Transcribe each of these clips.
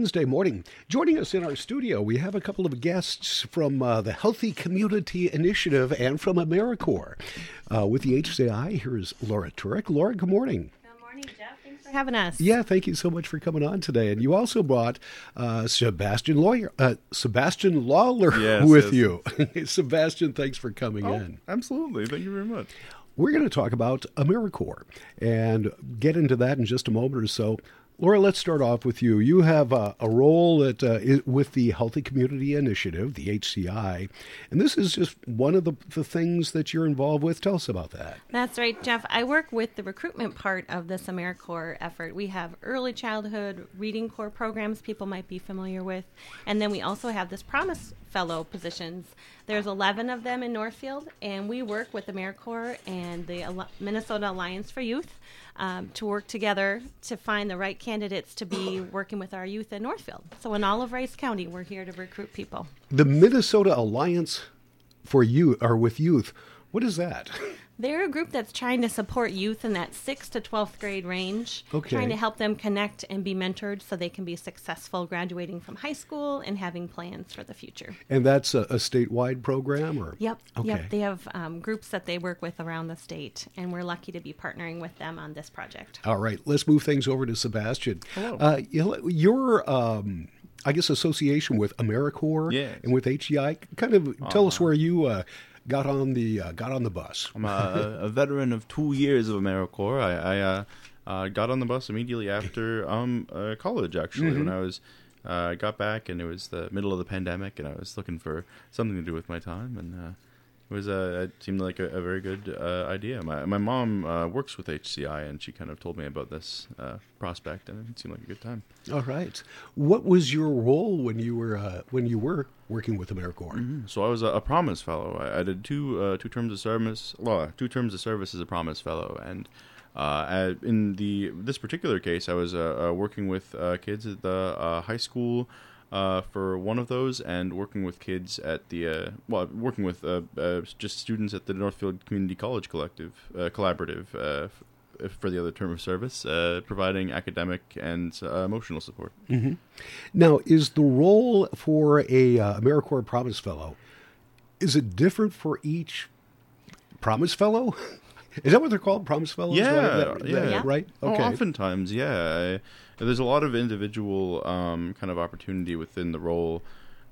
Wednesday morning. Joining us in our studio, we have a couple of guests from uh, the Healthy Community Initiative and from AmeriCorps. Uh, with the HCI, here is Laura Turek. Laura, good morning. Good morning, Jeff. Thanks for having us. Yeah, thank you so much for coming on today. And you also brought uh, Sebastian Lawyer, uh, Sebastian Lawler Yes, with yes. you. Sebastian, thanks for coming Oh, in. absolutely. Thank you very much. We're going to talk about AmeriCorps and get into that in just a moment or so. Laura, let's start off with you. You have a, a role that uh, with the Healthy Community Initiative, the HCI, and this is just one of the, the things that you're involved with. Tell us about that. That's right, Jeff. I work with the recruitment part of this AmeriCorps effort. We have early childhood reading corps programs people might be familiar with, and then we also have this Promise Fellow positions. There's 11 of them in Northfield, and we work with AmeriCorps and the Al- Minnesota Alliance for Youth um, to work together to find the right candidates to be working with our youth in Northfield. So in all of Rice County, we're here to recruit people. The Minnesota Alliance for Youth, or with Youth, what is that? They're a group that's trying to support youth in that 6th to 12th grade range, Okay. trying to help them connect and be mentored so they can be successful graduating from high school and having plans for the future. And that's a, a statewide program, or Yep, Okay. yep. They have um, groups that they work with around the state, and we're lucky to be partnering with them on this project. All right, let's move things over to Sebastian. Hello. Uh, your, um, I guess, association with AmeriCorps Yes. and with HCI. Kind of tell us where you uh, got on the uh, got on the bus. I'm a, a veteran of two years of AmeriCorps. I, I uh, uh, got on the bus immediately after um, uh, college, actually, when I was uh, got back, and it was the middle of the pandemic, and I was looking for something to do with my time, and uh, it was uh, it seemed like a, a very good uh, idea. My my mom uh, works with HCI, and she kind of told me about this uh, prospect, and it seemed like a good time. All right. What was your role when you were uh, when you were working with AmeriCorps? So I was a, a Promise Fellow. I, I did two uh, two terms of service. Well, two terms of service as a Promise Fellow, and uh, in the this particular case, I was uh, uh, working with uh, kids at the uh, high school. Uh, for one of those, and working with kids at the uh, well, working with uh, uh, just students at the Northfield Community College Collective uh, Collaborative uh, f- for the other term of service, providing academic and emotional support. Now, is the role for a AmeriCorps Promise Fellow is it different for each Promise Fellow? Is that what they're called, Promise Fellows? Yeah, That- that- yeah. Yeah. right. Oh, Okay. oftentimes, yeah. There's a lot of individual um, kind of opportunity within the role.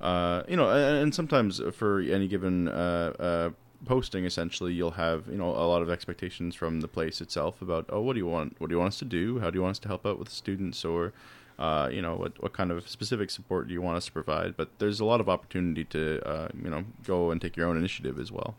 Uh, you know, and, and sometimes for any given uh, uh, posting, essentially, you'll have you know a lot of expectations from the place itself about oh, what do you want? What do you want us to do? How do you want us to help out with students? Or uh, you know, what what kind of specific support do you want us to provide? But there's a lot of opportunity to uh, you know go and take your own initiative as well.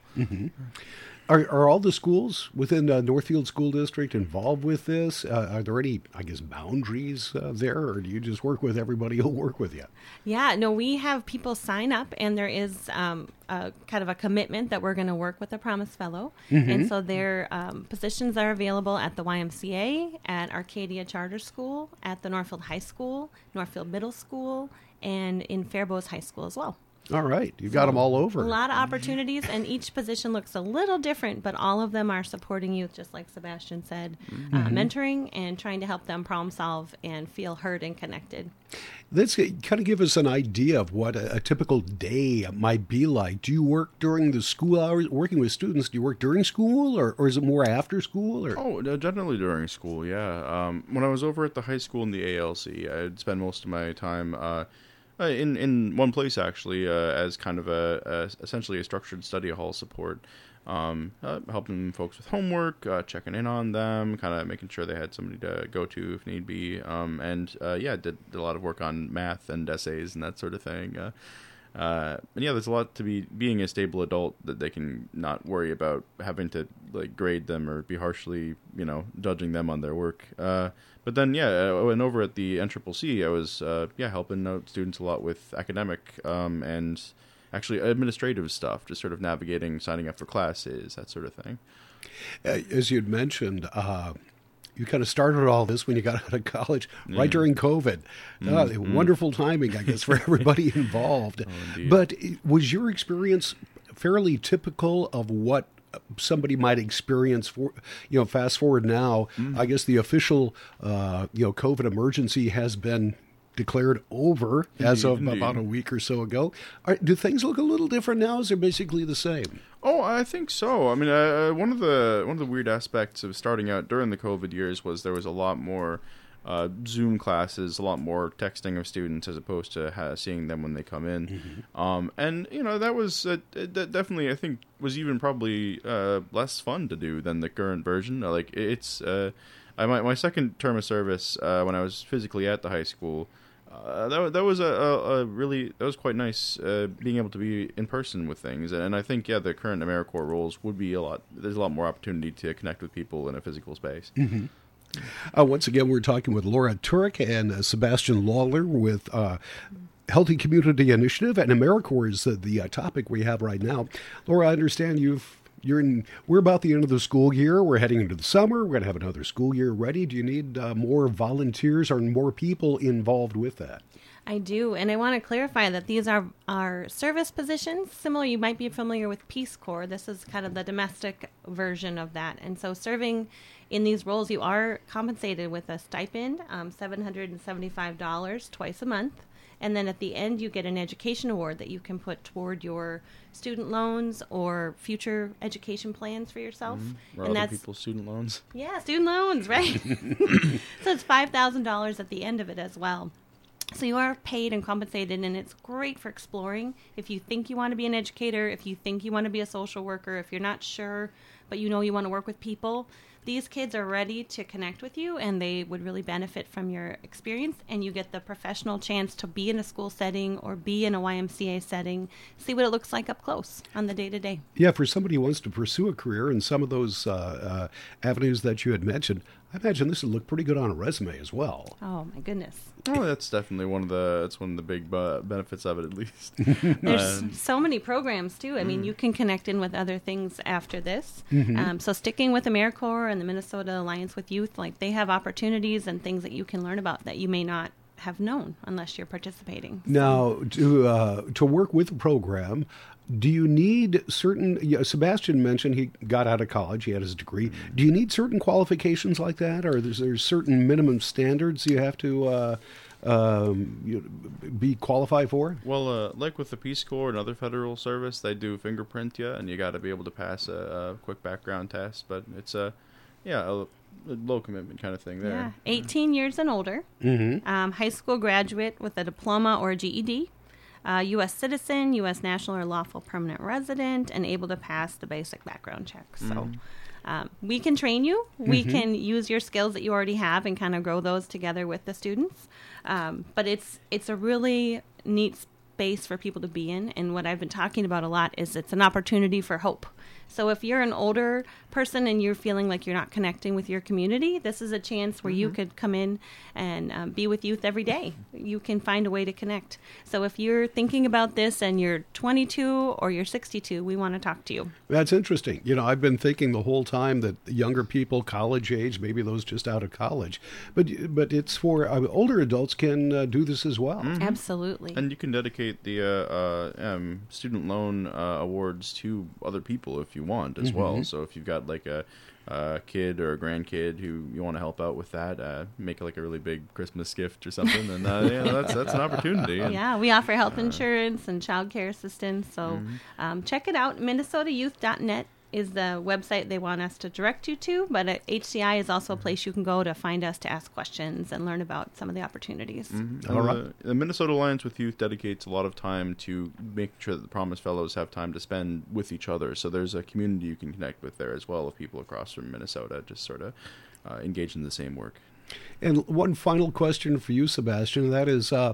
Are, are all the schools within uh, Northfield School District involved with this? Uh, are there any, I guess, boundaries uh, there, or do you just work with everybody who'll work with you? Yeah, no, we have people sign up, and there is um, a kind of a commitment that we're going to work with a Promise Fellow. And so their um, positions are available at the YMCA, at Arcadia Charter School, at the Northfield High School, Northfield Middle School, and in Faribault High School as well. All right, you've got them all over. A lot of opportunities, and each position looks a little different, but all of them are supporting youth, just like Sebastian said, uh, mentoring and trying to help them problem solve and feel heard and connected. Let's kind of give us an idea of what a, a typical day might be like. Do you work during the school hours, working with students? Do you work during school, or, or is it more after school? Or Oh, uh, generally during school, yeah. Um, when I was over at the high school in the ALC, I'd spend most of my time uh, uh, in in one place actually, uh, as kind of a, a essentially a structured study hall support, um, uh, helping folks with homework, uh, checking in on them, kind of making sure they had somebody to go to if need be, um, and uh, yeah, did, did a lot of work on math and essays and that sort of thing. Uh, uh, and yeah, there's a lot to be being a stable adult that they can not worry about having to like grade them or be harshly, you know, judging them on their work. Uh, but then yeah, uh, when over at the NCCC, I was uh, yeah helping out students a lot with academic um, and actually administrative stuff, just sort of navigating, signing up for classes, that sort of thing. uh, as you'd mentioned, uh, you kind of started all this when you got out of college, right during COVID. Uh, Wonderful timing, I guess, for everybody involved. indeed. but was your experience fairly typical of what somebody might experience for you know fast forward now i guess the official uh, you know covid emergency has been declared over as of Indeed. about a week or so ago. Are, do things look a little different now? Is they basically the same? Oh, I think so. I mean, uh, one of the one of the weird aspects of starting out during the COVID years was there was a lot more uh, Zoom classes, a lot more texting of students as opposed to ha- seeing them when they come in. Um, and you know that was uh, that definitely I think was even probably uh, less fun to do than the current version. Uh, Like it's uh, I my my second term of service uh, when I was physically at the high school. Uh, that, that was a, a, a really that was quite nice uh, being able to be in person with things. And, I think yeah the current AmeriCorps roles would be a lot there's a lot more opportunity to connect with people in a physical space. Uh, once again, we're talking with Laura Turek and uh, Sebastian Lawler with uh, Healthy Community Initiative, and AmeriCorps is uh, the topic we have right now. Laura, I understand you've you're in. We're about the end of the school year. We're heading into the summer. We're going to have another school year ready. Do you need uh, more volunteers or more people involved with that? I do, and I want to clarify that these are are service positions. Similar, you might be familiar with Peace Corps. This is kind of the domestic version of that, and so serving in these roles, you are compensated with a stipend, um, seven hundred and seventy five dollars twice a month, and then at the end, you get an education award that you can put toward your student loans or future education plans for yourself. Mm-hmm. or and other people's student loans yeah, student loans, right? so it's five thousand dollars at the end of it as well. So you are paid and compensated, and it's great for exploring. If you think you want to be an educator, if you think you want to be a social worker, if you're not sure, but you know you want to work with people, these kids are ready to connect with you, and they would really benefit from your experience. And you get the professional chance to be in a school setting or be in a YMCA setting, see what it looks like up close on the day to day. Yeah, for somebody who wants to pursue a career in some of those uh, uh, avenues that you had mentioned, I imagine this would look pretty good on a resume as well. Oh my goodness. oh that's definitely one of the that's one of the big uh, benefits of it at least There's Um, so many programs too. I mean, you can connect in with other things after this. Mm-hmm. Um, so sticking with AmeriCorps and the Minnesota Alliance with Youth, like they have opportunities and things that you can learn about that you may not have known unless you're participating. Now, to uh, to work with the program, do you need certain? Yeah, Sebastian mentioned he got out of college; he had his degree. Do you need certain qualifications like that, or is there certain minimum standards you have to uh, um, you be qualified for? Well, uh, like with the Peace Corps and other federal service, they do fingerprint you, and you got to be able to pass a, a quick background test. But it's a, yeah, a, a low commitment kind of thing there. Yeah, there. 18 years and older, Mm-hmm. um, high school graduate with a diploma or a GED, uh, U.S. citizen, U.S. national or lawful permanent resident, and able to pass the basic background check. So. Um, we can train you. We can use your skills that you already have and kind of grow those together with the students. Um, but it's it's a really neat space for people to be in. And what I've been talking about a lot is it's an opportunity for hope. So if you're an older person and you're feeling like you're not connecting with your community, this is a chance where you could come in and um, be with youth every day. You can find a way to connect. So if you're thinking about this and you're 22 or you're 62, we want to talk to you. That's interesting. You know, I've been thinking the whole time that younger people, college age, maybe those just out of college, but but it's for uh, older adults can uh, do this as well. Absolutely. And you can dedicate the uh, uh, um, student loan uh, awards to other people if you want as well. So if you've got like a, a kid or a grandkid who you want to help out with that, uh, make like a really big Christmas gift or something, and uh, yeah, that's that's an opportunity. And, Yeah, we offer health insurance and child care assistance. So um, check it out. MinnesotaYouth.net is the website they want us to direct you to, but uh, HCI is also a place you can go to find us to ask questions and learn about some of the opportunities. And All right. the, the Minnesota Alliance with Youth dedicates a lot of time to making sure that the Promise Fellows have time to spend with each other. So there's a community you can connect with there as well of people across from Minnesota, just sort of uh, engage in the same work. And one final question for you, Sebastian, and that is, uh,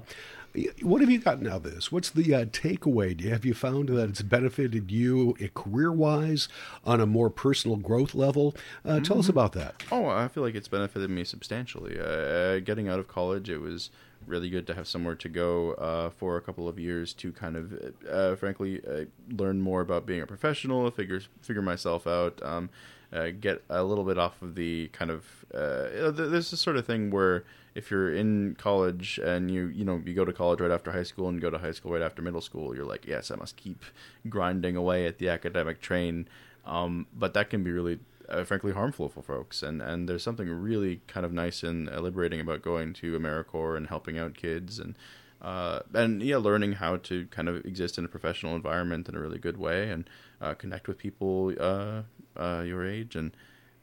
what have you gotten out of this? What's the uh, takeaway? Do you, have you found that it's benefited you career wise on a more personal growth level? Uh, Tell us about that. Oh, I feel like it's benefited me substantially. Uh, getting out of college, it was really good to have somewhere to go uh, for a couple of years to kind of, uh, frankly, uh, learn more about being a professional, figure figure myself out, um, uh, get a little bit off of the kind of. Uh, there's this sort of thing where if you're in college and you you know you go to college right after high school and go to high school right after middle school, you're like, yes, I must keep grinding away at the academic train. Um, but that can be really uh, frankly harmful for folks. And and there's something really kind of nice and liberating about going to AmeriCorps and helping out kids and. Uh, and yeah, learning how to kind of exist in a professional environment in a really good way and uh, connect with people uh, uh your age and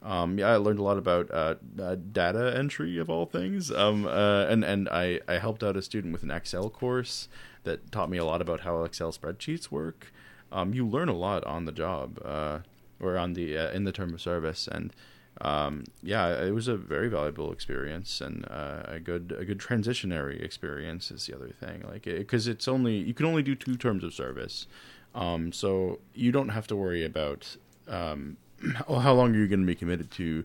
um, yeah, I learned a lot about uh, uh, data entry of all things. Um, uh, and and I, I helped out a student with an Excel course that taught me a lot about how Excel spreadsheets work. Um, you learn a lot on the job uh, or on the uh, in the term of service, and um, yeah, it was a very valuable experience and uh, a good a good transitionary experience is the other thing. Like because it, it's only you can only do two terms of service, um, so you don't have to worry about um, well, how long are you going to be committed to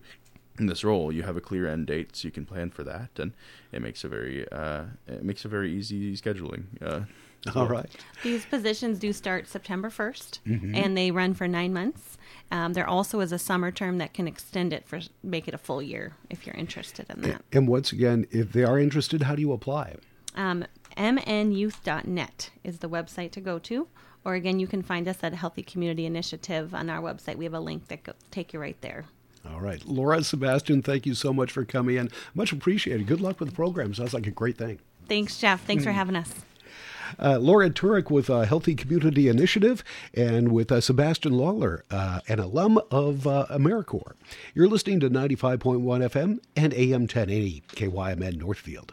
in this role? You have a clear end date, so you can plan for that, and it makes a very uh, it makes a very easy scheduling. Uh, all well. right. These positions do start September 1st, mm-hmm. and they run for nine months. Um, there also is a summer term that can extend it for make it a full year if you're interested in that. And once again, if they are interested, how do you apply? Um, mnyouth.net is the website to go to. Or again, you can find us at Healthy Community Initiative on our website. We have a link that will take you right there. All right. Laura Sebastian, thank you so much for coming in. Much appreciated. Good luck with the program. Sounds like a great thing. Thanks, Jeff. Thanks for having us. Uh, Laura Turek with a Healthy Community Initiative and with uh, Sebastian Lawler, uh, an alum of uh, AmeriCorps. You're listening to 95.1 FM and AM 1080 KYMN Northfield.